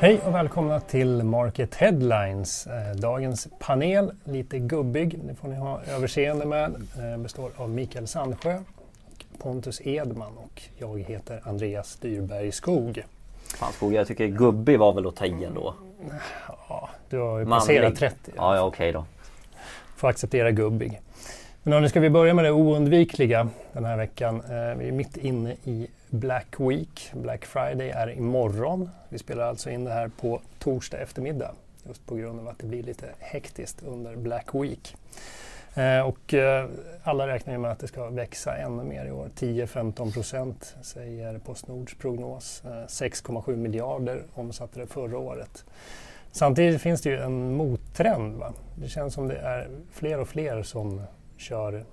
Hej och välkomna till Market Headlines. Eh, dagens panel, lite gubbig, det får ni ha överseende med, eh, består av Mikael Sandsjö, Pontus Edman och jag heter Andreas Dyrberg Skog. Fan Skog, jag tycker gubbig var väl att ta i ändå. Ja, du har ju passerat 30. Ja, ja okej då. Får acceptera gubbig. Men nu ska vi börja med det oundvikliga den här veckan. Eh, vi är mitt inne i Black Week. Black Friday är imorgon. Vi spelar alltså in det här på torsdag eftermiddag just på grund av att det blir lite hektiskt under Black Week. Eh, och eh, alla räknar med att det ska växa ännu mer i år. 10-15 procent säger Postnords prognos. Eh, 6,7 miljarder omsatte det förra året. Samtidigt finns det ju en mottrend. Va? Det känns som det är fler och fler som kör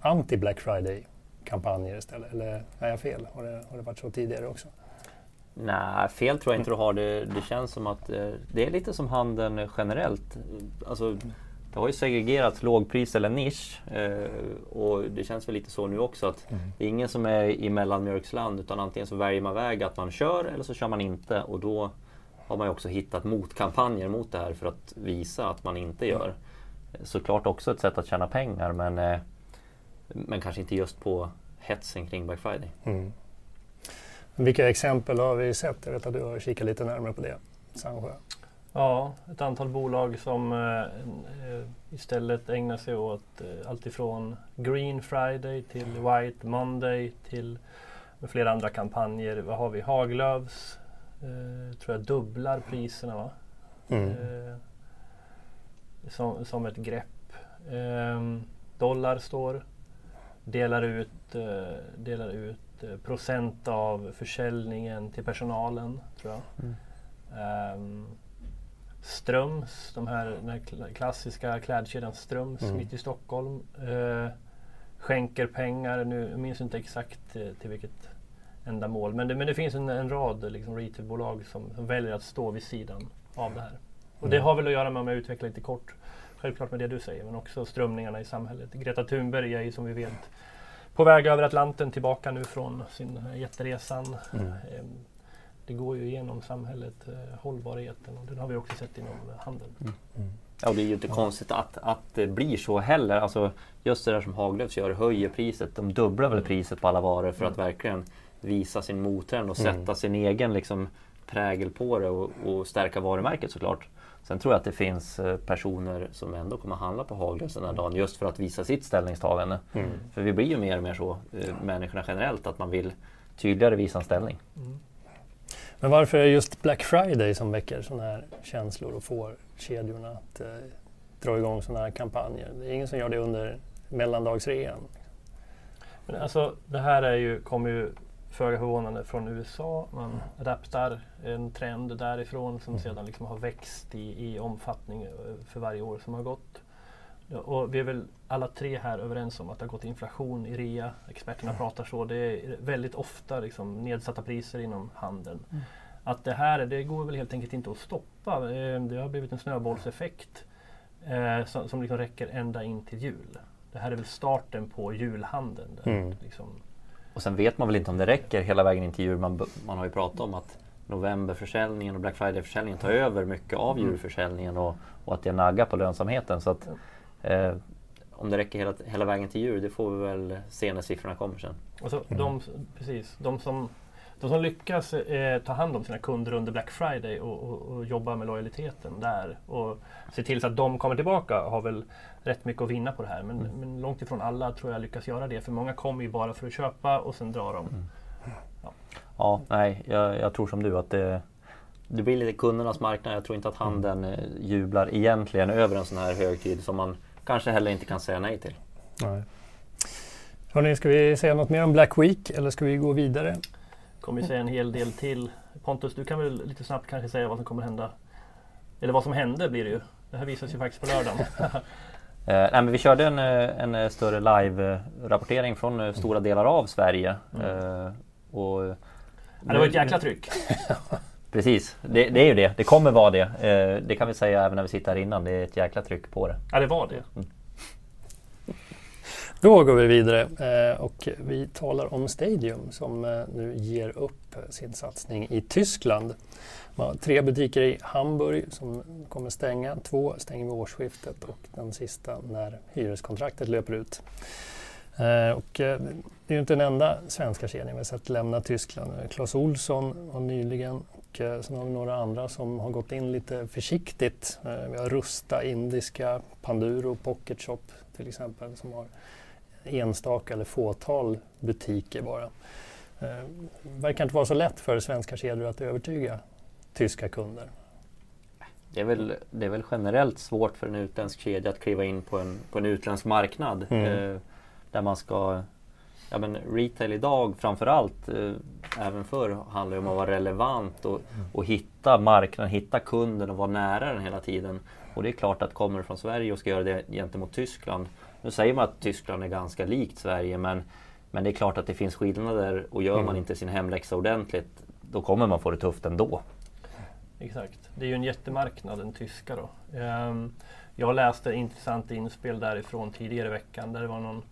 anti-Black Friday. Friday-kampanjer istället? Eller är jag fel? Har det, har det varit så tidigare också? Nej, fel tror jag inte du har. Det, det känns som att eh, det är lite som handeln generellt. Alltså, det har ju segregerats lågpris eller nisch eh, och det känns väl lite så nu också att mm. det är ingen som är i mellanmjölksland utan antingen så väljer man väg att man kör eller så kör man inte och då har man ju också hittat motkampanjer mot det här för att visa att man inte gör såklart också ett sätt att tjäna pengar men, eh, men kanske inte just på hetsen kring Black Friday. Mm. Vilka exempel har vi sett? Jag vet att du har kikat lite närmare på det, Sandsjö. Ja, ett antal bolag som eh, eh istället ägnar sig åt eh, alltifrån Green Friday till White Monday till med flera andra kampanjer. Vad har vi? Haglöfs eh, tror jag dubblar priserna va? Mm. Eh, som, som ett grepp. Eh, dollar står, delar ut, eh, delar ut eh, procent av försäljningen till personalen, tror jag. Mm. Um, Ströms, de här, den här klassiska klädkedjan Ströms mm. mitt i Stockholm. Uh, skänker pengar, nu jag minns inte exakt uh, till vilket ändamål. Men det, men det finns en, en rad liksom, retailbolag som, som väljer att stå vid sidan av det här. Och det mm. har väl att göra med, om jag utvecklar lite kort, självklart med det du säger, men också strömningarna i samhället. Greta Thunberg är ju som vi vet på väg över Atlanten tillbaka nu från sin jätteresan. Mm. Ehm, det går ju igenom samhället, eh, hållbarheten och det har vi också sett inom handeln. Mm. Mm. Ja, och det är ju inte ja. konstigt att, att det blir så heller. Alltså, just det där som Haglöfs gör, höjer priset. De dubblar väl priset på alla varor för att mm. verkligen visa sin mottrend och mm. sätta sin egen liksom, prägel på det och, och stärka varumärket såklart. Sen tror jag att det finns eh, personer som ändå kommer handla på Haglöfs den här dagen just för att visa sitt ställningstagande. Mm. För vi blir ju mer och mer så, eh, människorna generellt, att man vill tydligare visa en ställning. Mm. Men varför är det just Black Friday som väcker sådana här känslor och får kedjorna att eh, dra igång sådana här kampanjer? Det är ingen som gör det under mellandagsrean. Men alltså, det här är ju, kommer ju föga förvånande från USA. Man adaptar en trend därifrån som mm. sedan liksom har växt i, i omfattning eh, för varje år som har gått. Och vi är väl alla tre här överens om att det har gått inflation i rea. Experterna mm. pratar så. Det är väldigt ofta liksom nedsatta priser inom handeln. Mm. Att det här det går väl helt enkelt inte att stoppa. Eh, det har blivit en snöbollseffekt eh, som, som liksom räcker ända in till jul. Det här är väl starten på julhandeln. Där, mm. liksom, och sen vet man väl inte om det räcker hela vägen in till jul. Man, man har ju pratat om att novemberförsäljningen och Black Friday-försäljningen tar över mycket av mm. julförsäljningen och, och att det naggar på lönsamheten. Så att, eh, om det räcker hela, hela vägen till jul, det får vi väl se när siffrorna kommer sen. Alltså, de, precis, de som de som lyckas eh, ta hand om sina kunder under Black Friday och, och, och, jobba med lojaliteten där och se till så att de kommer tillbaka har väl rätt mycket att vinna på det här. Men, mm. men långt ifrån alla tror jag lyckas göra det. För många kommer ju bara för att köpa och sen drar de. Mm. Ja. ja, nej, jag, jag, tror som du att det, det blir lite kundernas marknad. Jag tror inte att mm. handeln mm. jublar egentligen över en sån här högtid som man kanske heller inte kan säga nej till. Nej. Hörrni, ska vi säga något mer om Black Week eller ska vi gå vidare? Kommer ju säga en hel del till. Pontus, du kan väl lite snabbt kanske säga vad som kommer hända? Eller vad som hände blir det ju. Det här visas ju faktiskt på lördagen. Eh, nej, men vi körde en, eh, en eh, större live-rapportering från eh, stora delar av Sverige. Mm. Eh, och, ja, det var ett jäkla tryck. Precis, det, det, är ju det. Det kommer vara det. Eh, det kan vi säga även när vi sitter här innan. Det är ett jäkla tryck på det. Ja, det var det. Mm. Då går vi vidare eh, och vi talar om Stadium som eh, nu ger upp sin satsning i Tyskland. Man har tre butiker i Hamburg som kommer stänga, två stänger vid årsskiftet och den sista när hyreskontraktet löper ut. Eh, och eh, det är ju inte den enda svenska kedjan vi har sett lämna Tyskland. Clas Olsson har nyligen och eh, sen har vi några andra som har gått in lite försiktigt. Eh, vi har Rusta, Indiska, Panduro, Pocket Shop till exempel som har enstaka eller fåtal butiker bara. Eh, verkar inte vara så lätt för svenska kedjor att övertyga tyska kunder. Det är, väl, det är väl generellt svårt för en utländsk kedja att kliva in på en, på en utländsk marknad. Mm. Eh, där man ska... Ja, men retail idag framförallt, eh, även förr, handlar om att vara relevant och, och hitta marknaden, hitta kunden och vara nära den hela tiden. Och det är klart att kommer du från Sverige och ska göra det gentemot Tyskland nu säger man att Tyskland är ganska likt Sverige men, men det är klart att det finns skillnader och gör mm. man inte sin hemläxa ordentligt då kommer man få det tufft ändå. Exakt. Det är ju en jättemarknad, den tyska då. Um, jag läste intressant inspel därifrån tidigare i veckan där det var någon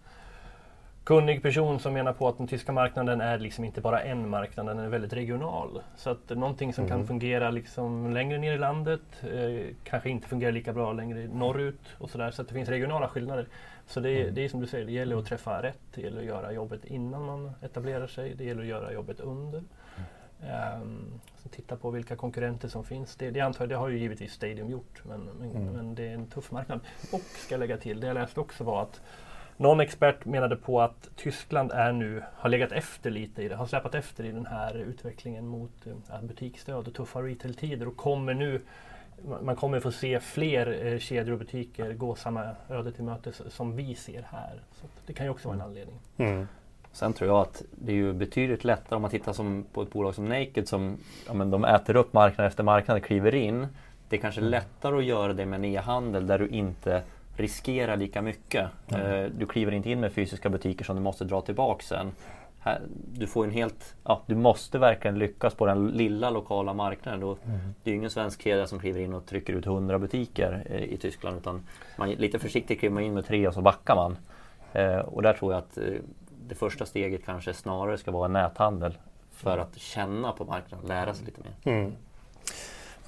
kunnig person som menar på att den tyska marknaden är liksom inte bara en marknad, den är väldigt regional. Så att någonting som mm. kan fungera liksom längre ner i landet eh, kanske inte fungerar lika bra längre norrut och sådär. Så att det finns regionala skillnader. Så det, mm. det är som du säger, det gäller att träffa rätt. Det gäller att göra jobbet innan man etablerar sig. Det gäller att göra jobbet under. Mm. Um, så titta på vilka konkurrenter som finns. Det, det antar jag, det har ju givetvis Stadium gjort. Men, men, mm. men, det är en tuff marknad. Och ska jag lägga till, det jag läste också var att någon expert menade på att Tyskland är nu, har legat efter lite i det, har släpat efter i den här utvecklingen mot äh, butiksdöd och tuffa retailtider och kommer nu man kommer få se fler eh, kedjor och butiker gå samma öde till mötes som vi ser här. Så det kan ju också vara en anledning. Mm. Sen tror jag att det är ju betydligt lättare om man tittar som på ett bolag som Naked som ja, men de äter upp marknad efter marknad och kliver in. Det är kanske mm. lättare att göra det med en e-handel där du inte riskerar lika mycket. Mm. Du kliver inte in med fysiska butiker som du måste dra tillbaka sen. Du, får en helt, ja, du måste verkligen lyckas på den lilla lokala marknaden. Och mm. Det är ju ingen svensk kedja som kliver in och trycker ut 100 butiker eh, i Tyskland. Utan man, lite försiktigt kliver man in med tre och så backar man. Eh, och där tror jag att det första steget kanske snarare ska vara näthandel. För att känna på marknaden, lära sig lite mer. Mm.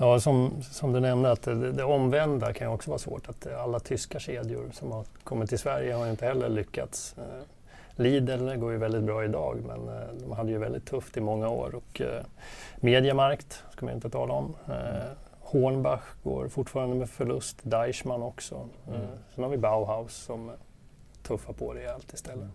Ja, som, som du nämnde, att det, det omvända kan också vara svårt. Att alla tyska kedjor som har kommit till Sverige har inte heller lyckats. Eh, Lidl går ju väldigt bra idag men eh, de hade ju väldigt tufft i många år. Och, eh, Mediamarkt ska man inte tala om. Hornbach går fortfarande med förlust, Deichmann också. Mm. Sen har vi Bauhaus som tuffar på rejält istället.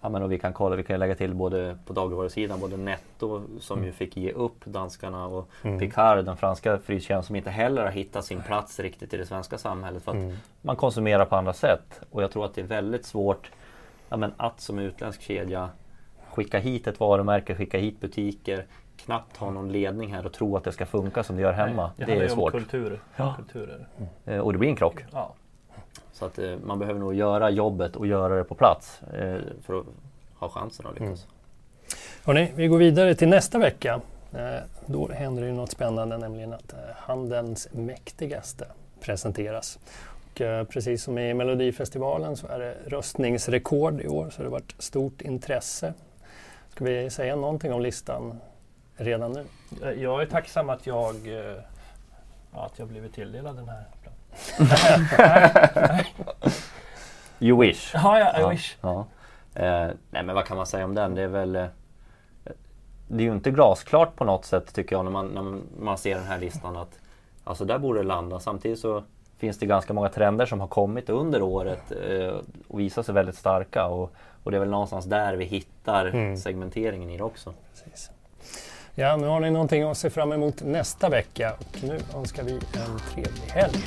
Ja, men och vi kan kolla, vi kan lägga till både på dagligvarusidan, både Netto som mm. ju fick ge upp danskarna och mm. Picard, den franska fryskedjan som inte heller har hittat sin plats riktigt i det svenska samhället. För att mm. man konsumerar på andra sätt. Och jag tror att det är väldigt svårt ja, men att som utländsk kedja skicka hit ett varumärke, skicka hit butiker, knappt ha någon ledning här och tro att det ska funka som det gör hemma. Nej, det, det är svårt. Kultur. Ja. Kulturer. Mm. Och det blir en krock. Ja. Så att eh, man behöver nog göra jobbet och göra det på plats eh, för att ha chansen att lyckas. Mm. Hörrni, vi går vidare till nästa vecka. Eh, då händer det något spännande, nämligen att eh, handelns mäktigaste presenteras. Och, eh, precis som i Melodifestivalen så är det röstningsrekord i år, så det har varit stort intresse. Ska vi säga någonting om listan redan nu? Eh, jag är tacksam att jag, eh, att jag blivit tilldelad den här You wish. Ja, ja, I ja, wish. Ja. Eh, nej, men vad kan man säga om den? Det är väl... Eh, det är ju inte glasklart på något sätt tycker jag när man, när man ser den här listan att alltså där borde det landa. Samtidigt så finns det ganska många trender som har kommit under året eh, och visat sig väldigt starka. Och, och, det är väl någonstans där vi hittar mm. segmenteringen i det också. Precis. Ja, nu har ni någonting att se fram emot nästa vecka och nu önskar vi en trevlig helg.